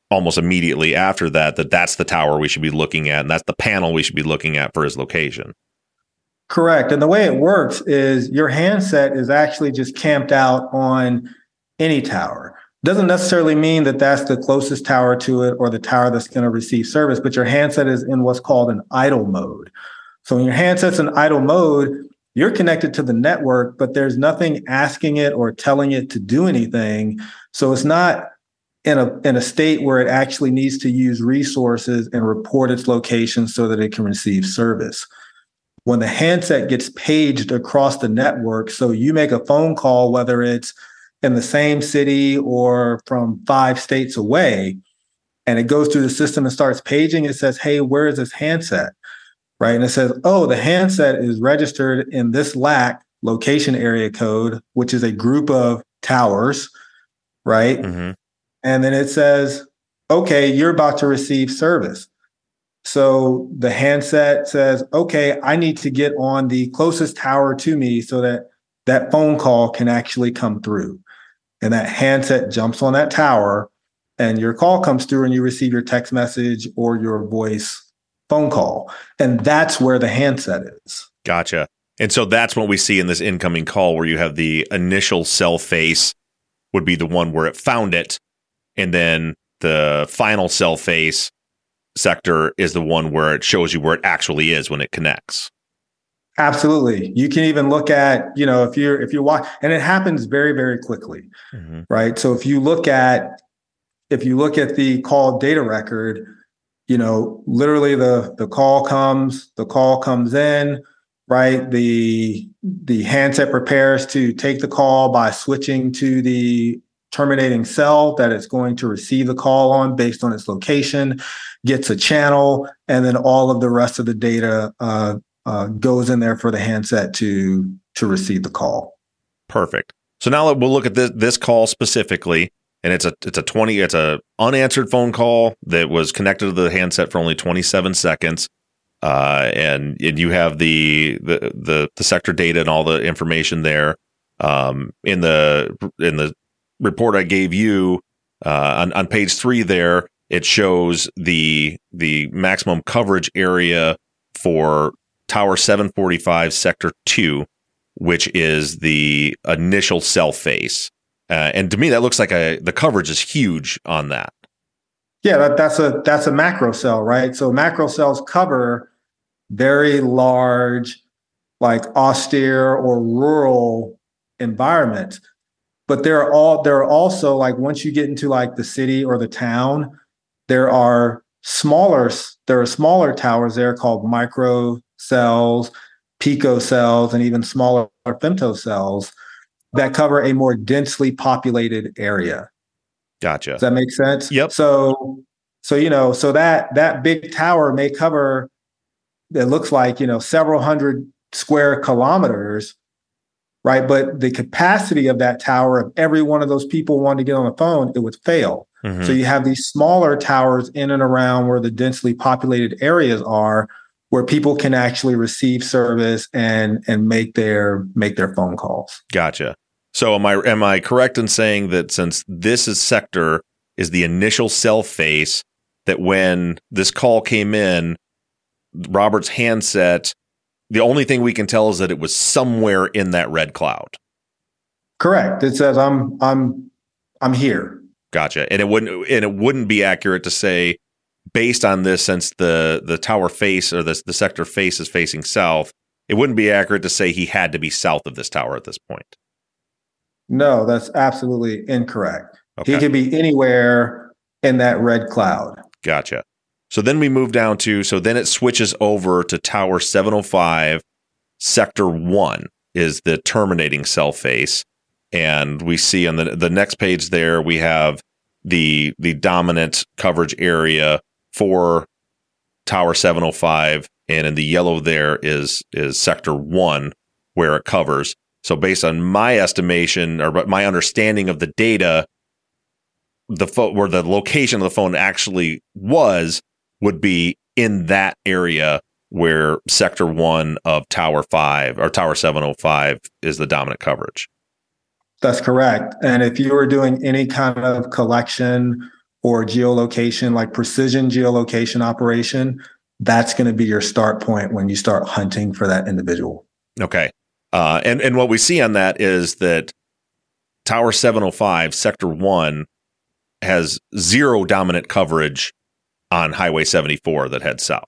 almost immediately after that that that's the tower we should be looking at and that's the panel we should be looking at for his location correct and the way it works is your handset is actually just camped out on any tower doesn't necessarily mean that that's the closest tower to it or the tower that's going to receive service but your handset is in what's called an idle mode so when your handset's in idle mode you're connected to the network but there's nothing asking it or telling it to do anything so it's not in a in a state where it actually needs to use resources and report its location so that it can receive service. When the handset gets paged across the network, so you make a phone call, whether it's in the same city or from five states away, and it goes through the system and starts paging, it says, Hey, where is this handset? Right. And it says, Oh, the handset is registered in this LAC location area code, which is a group of towers. Right. Mm-hmm and then it says, okay, you're about to receive service. So the handset says, okay, I need to get on the closest tower to me so that that phone call can actually come through. And that handset jumps on that tower and your call comes through and you receive your text message or your voice phone call. And that's where the handset is. Gotcha. And so that's what we see in this incoming call where you have the initial cell face would be the one where it found it and then the final cell face sector is the one where it shows you where it actually is when it connects. Absolutely. You can even look at, you know, if you're if you watch and it happens very very quickly. Mm-hmm. Right? So if you look at if you look at the call data record, you know, literally the the call comes, the call comes in, right? The the handset prepares to take the call by switching to the terminating cell that it's going to receive the call on based on its location, gets a channel, and then all of the rest of the data uh, uh, goes in there for the handset to to receive the call. Perfect. So now we'll look at this this call specifically, and it's a it's a twenty it's a unanswered phone call that was connected to the handset for only twenty seven seconds. Uh, and, and you have the, the the the sector data and all the information there um, in the in the report I gave you uh, on, on page three there, it shows the the maximum coverage area for Tower 745 Sector 2, which is the initial cell face. Uh, and to me, that looks like a the coverage is huge on that. Yeah, that, that's a that's a macro cell, right? So macro cells cover very large, like austere or rural environments but there are all there are also like once you get into like the city or the town there are smaller there are smaller towers there called micro cells pico cells and even smaller femto cells that cover a more densely populated area gotcha does that make sense yep so so you know so that that big tower may cover it looks like you know several hundred square kilometers right? But the capacity of that tower, if every one of those people wanted to get on the phone, it would fail. Mm-hmm. So you have these smaller towers in and around where the densely populated areas are, where people can actually receive service and and make their make their phone calls. Gotcha. So am I am I correct in saying that since this is sector is the initial cell face, that when this call came in, Robert's handset the only thing we can tell is that it was somewhere in that red cloud. Correct. It says I'm I'm I'm here. Gotcha. And it wouldn't and it wouldn't be accurate to say based on this since the the tower face or the the sector face is facing south, it wouldn't be accurate to say he had to be south of this tower at this point. No, that's absolutely incorrect. Okay. He could be anywhere in that red cloud. Gotcha. So then we move down to, so then it switches over to Tower 705, Sector 1 is the terminating cell face. And we see on the, the next page there, we have the, the dominant coverage area for Tower 705, and in the yellow there is is Sector 1, where it covers. So based on my estimation or my understanding of the data, the phone where the location of the phone actually was would be in that area where sector 1 of tower 5 or tower 705 is the dominant coverage that's correct and if you were doing any kind of collection or geolocation like precision geolocation operation that's going to be your start point when you start hunting for that individual okay uh, and and what we see on that is that tower 705 sector 1 has zero dominant coverage on Highway 74 that heads south.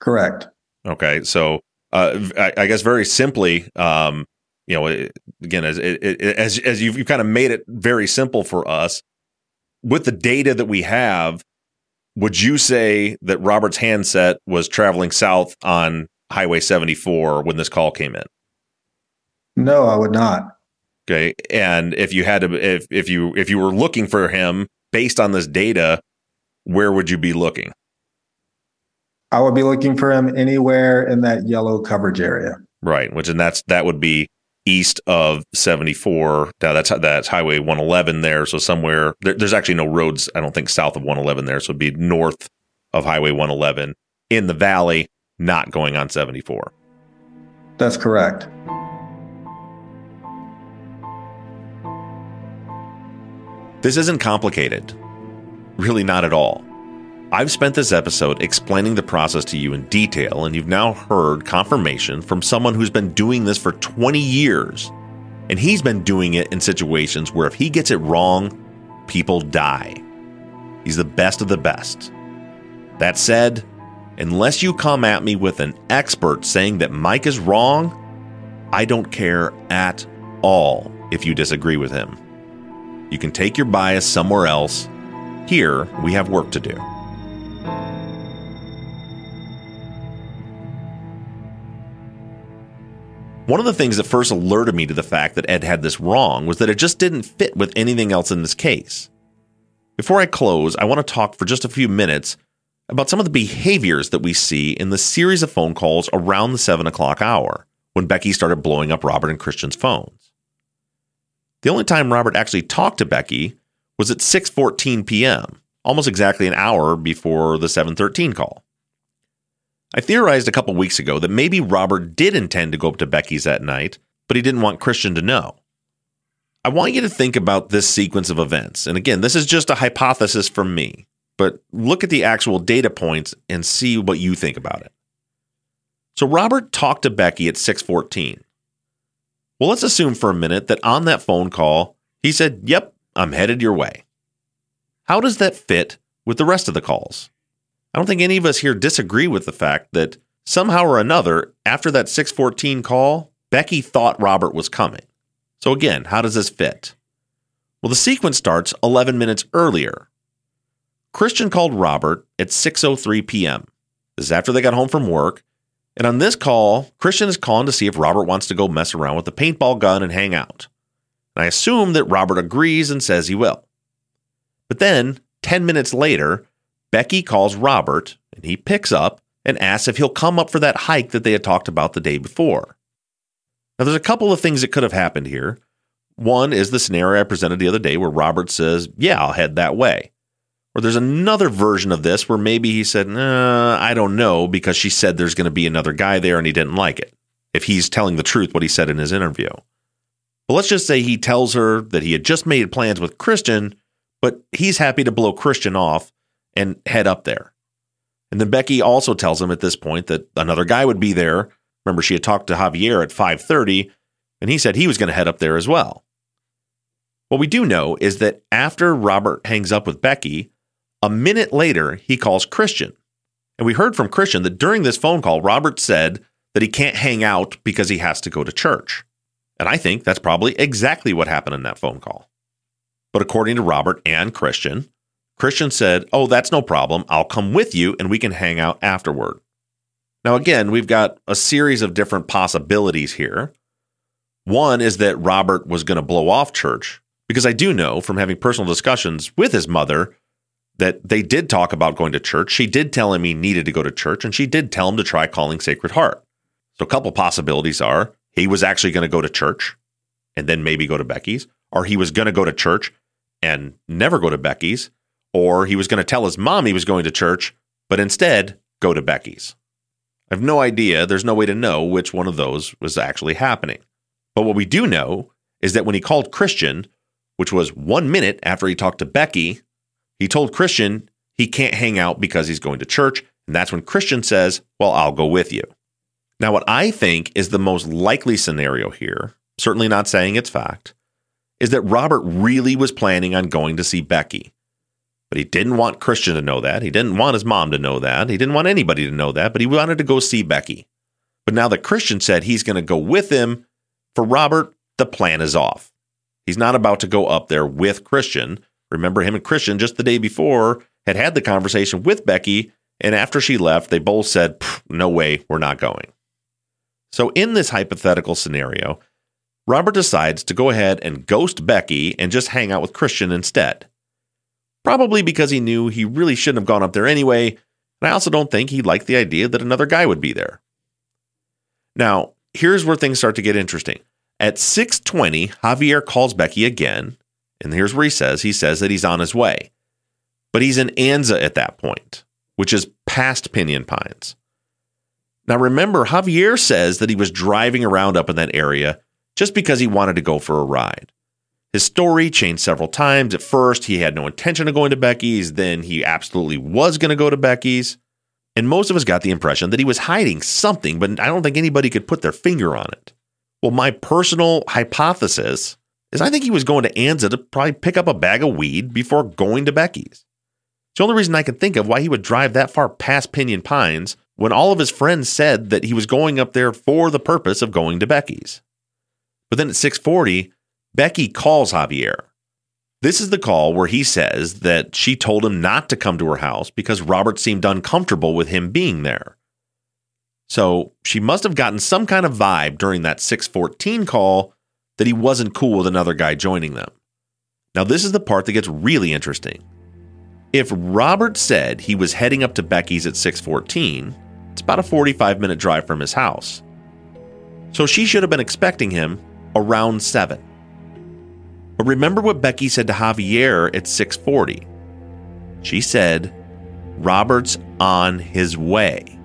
Correct. Okay, so uh, I, I, guess very simply, um, you know, again, as as as you've, you've kind of made it very simple for us with the data that we have. Would you say that Robert's handset was traveling south on Highway 74 when this call came in? No, I would not. Okay, and if you had to, if if you if you were looking for him based on this data, where would you be looking? I would be looking for him anywhere in that yellow coverage area. Right, which and that's that would be east of 74. Now that's that's Highway 111 there. So somewhere there, there's actually no roads. I don't think south of 111 there. So it'd be north of Highway 111 in the valley, not going on 74. That's correct. This isn't complicated. Really, not at all. I've spent this episode explaining the process to you in detail, and you've now heard confirmation from someone who's been doing this for 20 years. And he's been doing it in situations where if he gets it wrong, people die. He's the best of the best. That said, unless you come at me with an expert saying that Mike is wrong, I don't care at all if you disagree with him. You can take your bias somewhere else. Here, we have work to do. One of the things that first alerted me to the fact that Ed had this wrong was that it just didn't fit with anything else in this case. Before I close, I want to talk for just a few minutes about some of the behaviors that we see in the series of phone calls around the 7 o'clock hour when Becky started blowing up Robert and Christian's phones. The only time Robert actually talked to Becky was at 6:14 p.m., almost exactly an hour before the 713 call. I theorized a couple weeks ago that maybe Robert did intend to go up to Becky's that night, but he didn't want Christian to know. I want you to think about this sequence of events. And again, this is just a hypothesis from me, but look at the actual data points and see what you think about it. So Robert talked to Becky at 614. Well, let's assume for a minute that on that phone call, he said, Yep, I'm headed your way. How does that fit with the rest of the calls? I don't think any of us here disagree with the fact that somehow or another, after that 614 call, Becky thought Robert was coming. So again, how does this fit? Well, the sequence starts 11 minutes earlier. Christian called Robert at 6:03 p.m. This is after they got home from work and on this call, Christian is calling to see if Robert wants to go mess around with the paintball gun and hang out. And I assume that Robert agrees and says he will. But then, 10 minutes later, Becky calls Robert and he picks up and asks if he'll come up for that hike that they had talked about the day before. Now, there's a couple of things that could have happened here. One is the scenario I presented the other day where Robert says, Yeah, I'll head that way. Or there's another version of this where maybe he said, nah, I don't know, because she said there's going to be another guy there and he didn't like it. If he's telling the truth, what he said in his interview. But let's just say he tells her that he had just made plans with Christian, but he's happy to blow Christian off and head up there. And then Becky also tells him at this point that another guy would be there. Remember, she had talked to Javier at 5:30, and he said he was going to head up there as well. What we do know is that after Robert hangs up with Becky, a minute later, he calls Christian. And we heard from Christian that during this phone call, Robert said that he can't hang out because he has to go to church. And I think that's probably exactly what happened in that phone call. But according to Robert and Christian, Christian said, Oh, that's no problem. I'll come with you and we can hang out afterward. Now, again, we've got a series of different possibilities here. One is that Robert was going to blow off church because I do know from having personal discussions with his mother that they did talk about going to church. She did tell him he needed to go to church, and she did tell him to try calling Sacred Heart. So, a couple possibilities are he was actually going to go to church and then maybe go to Becky's, or he was going to go to church and never go to Becky's, or he was going to tell his mom he was going to church, but instead go to Becky's. I have no idea. There's no way to know which one of those was actually happening. But what we do know is that when he called Christian, which was one minute after he talked to Becky, he told Christian he can't hang out because he's going to church. And that's when Christian says, Well, I'll go with you. Now, what I think is the most likely scenario here, certainly not saying it's fact, is that Robert really was planning on going to see Becky. But he didn't want Christian to know that. He didn't want his mom to know that. He didn't want anybody to know that, but he wanted to go see Becky. But now that Christian said he's going to go with him, for Robert, the plan is off. He's not about to go up there with Christian. Remember, him and Christian just the day before had had the conversation with Becky, and after she left, they both said, No way, we're not going. So, in this hypothetical scenario, Robert decides to go ahead and ghost Becky and just hang out with Christian instead. Probably because he knew he really shouldn't have gone up there anyway, and I also don't think he liked the idea that another guy would be there. Now, here's where things start to get interesting. At 6:20, Javier calls Becky again, and here's where he says he says that he's on his way. But he's in Anza at that point, which is past Pinyon Pines. Now remember, Javier says that he was driving around up in that area just because he wanted to go for a ride. His story changed several times. At first, he had no intention of going to Becky's, then he absolutely was going to go to Becky's. And most of us got the impression that he was hiding something, but I don't think anybody could put their finger on it. Well, my personal hypothesis is I think he was going to Anza to probably pick up a bag of weed before going to Becky's. It's the only reason I can think of why he would drive that far past Pinyon Pines when all of his friends said that he was going up there for the purpose of going to Becky's. But then at 640, Becky calls Javier. This is the call where he says that she told him not to come to her house because Robert seemed uncomfortable with him being there. So she must have gotten some kind of vibe during that 614 call that he wasn't cool with another guy joining them. Now, this is the part that gets really interesting. If Robert said he was heading up to Becky's at 614, it's about a 45 minute drive from his house. So she should have been expecting him around 7. But remember what Becky said to Javier at 640. She said, Robert's on his way.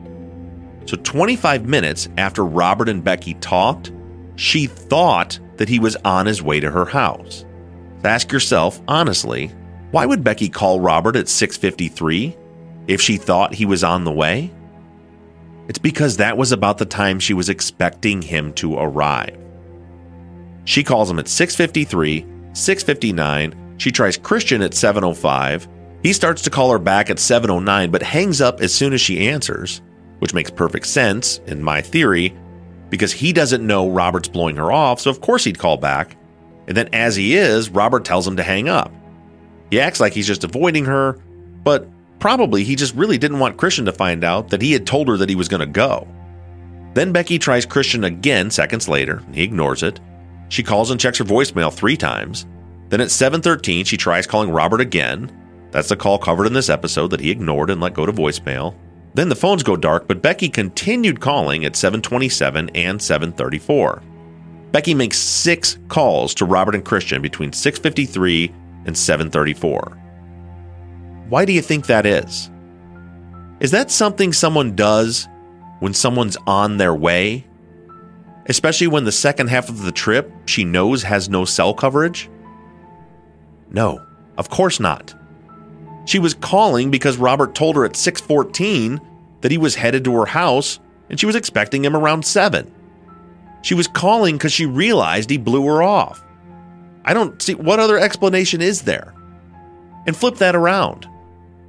So 25 minutes after Robert and Becky talked, she thought that he was on his way to her house. So ask yourself honestly, why would Becky call Robert at 6:53 if she thought he was on the way? It's because that was about the time she was expecting him to arrive. She calls him at 6:53, 6:59. She tries Christian at 7:05. He starts to call her back at 7:09 but hangs up as soon as she answers, which makes perfect sense in my theory because he doesn't know Robert's blowing her off, so of course he'd call back. And then as he is, Robert tells him to hang up. He acts like he's just avoiding her, but probably he just really didn't want Christian to find out that he had told her that he was going to go. Then Becky tries Christian again seconds later. He ignores it. She calls and checks her voicemail three times. Then at 7:13, she tries calling Robert again. That's the call covered in this episode that he ignored and let go to voicemail. Then the phones go dark, but Becky continued calling at 7:27 and 7:34. Becky makes 6 calls to Robert and Christian between 6:53 and 7:34. Why do you think that is? Is that something someone does when someone's on their way? Especially when the second half of the trip she knows has no cell coverage? No, of course not. She was calling because Robert told her at 6:14 that he was headed to her house and she was expecting him around 7. She was calling cuz she realized he blew her off. I don't see what other explanation is there. And flip that around.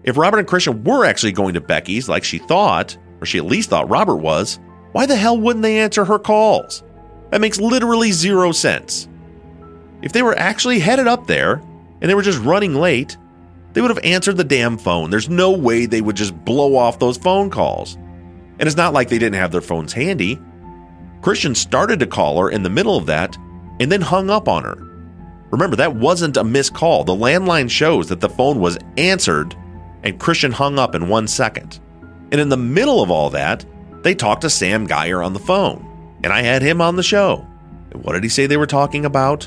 If Robert and Christian were actually going to Becky's like she thought, or she at least thought Robert was, why the hell wouldn't they answer her calls? That makes literally zero sense. If they were actually headed up there and they were just running late, they would have answered the damn phone. There's no way they would just blow off those phone calls. And it's not like they didn't have their phones handy. Christian started to call her in the middle of that and then hung up on her. Remember, that wasn't a missed call. The landline shows that the phone was answered and Christian hung up in one second. And in the middle of all that, they talked to Sam Geyer on the phone, and I had him on the show. And what did he say they were talking about?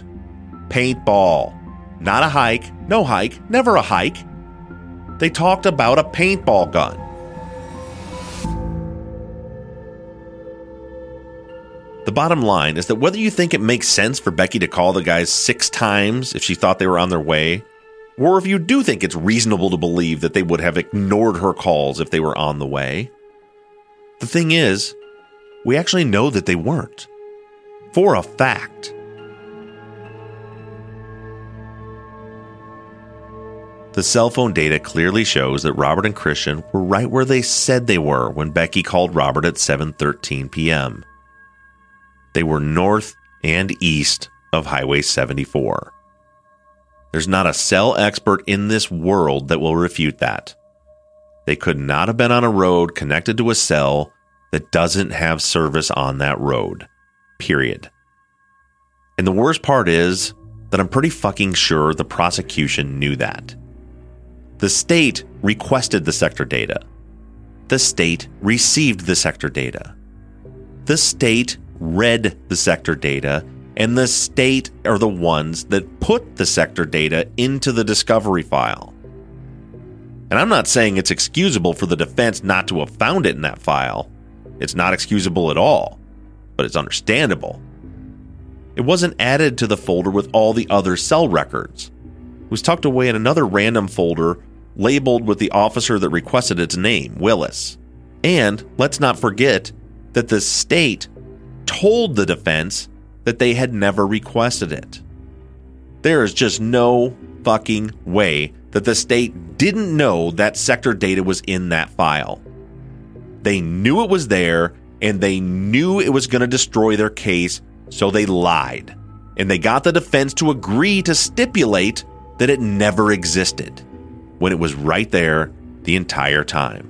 Paintball. Not a hike, no hike, never a hike. They talked about a paintball gun. The bottom line is that whether you think it makes sense for Becky to call the guys six times if she thought they were on their way, or if you do think it's reasonable to believe that they would have ignored her calls if they were on the way, the thing is, we actually know that they weren't. For a fact. The cell phone data clearly shows that Robert and Christian were right where they said they were when Becky called Robert at 7:13 p.m. They were north and east of Highway 74. There's not a cell expert in this world that will refute that. They could not have been on a road connected to a cell that doesn't have service on that road. Period. And the worst part is that I'm pretty fucking sure the prosecution knew that. The state requested the sector data. The state received the sector data. The state read the sector data, and the state are the ones that put the sector data into the discovery file. And I'm not saying it's excusable for the defense not to have found it in that file. It's not excusable at all, but it's understandable. It wasn't added to the folder with all the other cell records. It was tucked away in another random folder labeled with the officer that requested its name, Willis. And let's not forget that the state told the defense that they had never requested it. There is just no fucking way that the state didn't know that sector data was in that file. They knew it was there and they knew it was going to destroy their case, so they lied. And they got the defense to agree to stipulate that it never existed when it was right there the entire time.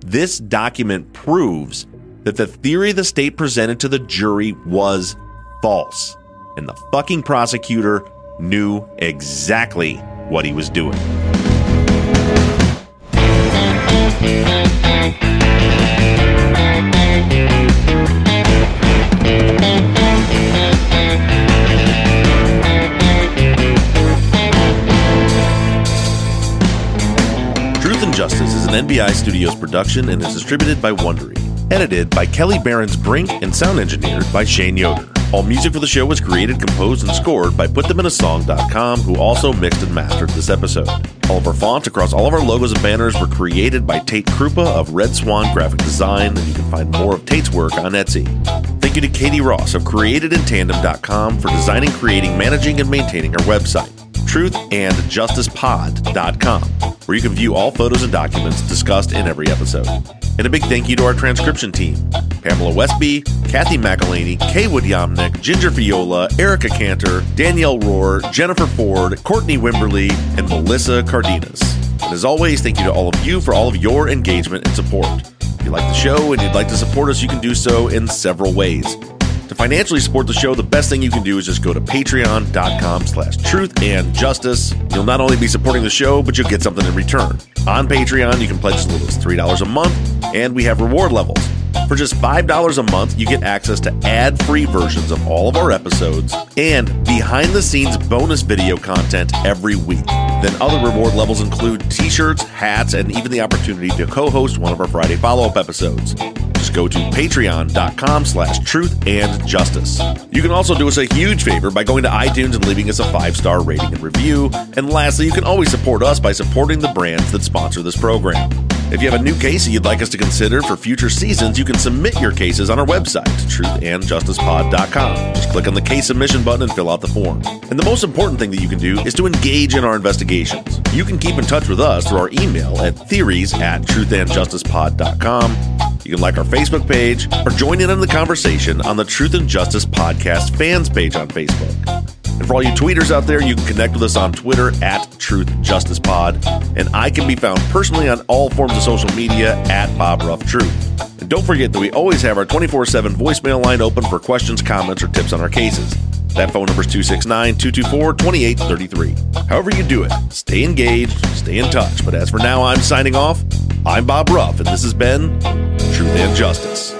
This document proves that the theory the state presented to the jury was false, and the fucking prosecutor knew exactly what he was doing. Truth and Justice is an NBI Studios production and is distributed by Wondery. Edited by Kelly Barons Brink and sound engineered by Shane Yoder. All music for the show was created, composed, and scored by PutThemInASong.com, who also mixed and mastered this episode. All of our fonts across all of our logos and banners were created by Tate Krupa of Red Swan Graphic Design, and you can find more of Tate's work on Etsy. Thank you to Katie Ross of CreatedInTandem.com for designing, creating, managing, and maintaining our website. TruthAndJusticePod.com, where you can view all photos and documents discussed in every episode. And a big thank you to our transcription team Pamela Westby, Kathy McElhaney, Kaywood Yomnick, Ginger Viola, Erica Cantor, Danielle Rohr, Jennifer Ford, Courtney Wimberly, and Melissa Cardenas. And as always, thank you to all of you for all of your engagement and support. If you like the show and you'd like to support us, you can do so in several ways. To financially support the show, the best thing you can do is just go to patreon.com slash truth and justice. You'll not only be supporting the show, but you'll get something in return. On Patreon, you can pledge as little as $3 a month, and we have reward levels. For just $5 a month, you get access to ad free versions of all of our episodes and behind the scenes bonus video content every week. Then other reward levels include t shirts, hats, and even the opportunity to co host one of our Friday follow up episodes. Just go to patreon.com slash truth and justice. You can also do us a huge favor by going to iTunes and leaving us a five star rating and review. And lastly, you can always support us by supporting the brands that sponsor this program. If you have a new case that you'd like us to consider for future seasons, you can submit your cases on our website, truthandjusticepod.com. Just click on the case submission button and fill out the form. And the most important thing that you can do is to engage in our investigations. You can keep in touch with us through our email at theories at truthandjusticepod.com. You can like our Facebook page or join in on the conversation on the Truth and Justice Podcast fans page on Facebook. And for all you tweeters out there, you can connect with us on Twitter at Truth Justice Pod. And I can be found personally on all forms of social media at Bob Ruff Truth. And don't forget that we always have our 24 7 voicemail line open for questions, comments, or tips on our cases. That phone number is 269 224 2833. However, you do it, stay engaged, stay in touch. But as for now, I'm signing off. I'm Bob Ruff, and this has been Truth and Justice.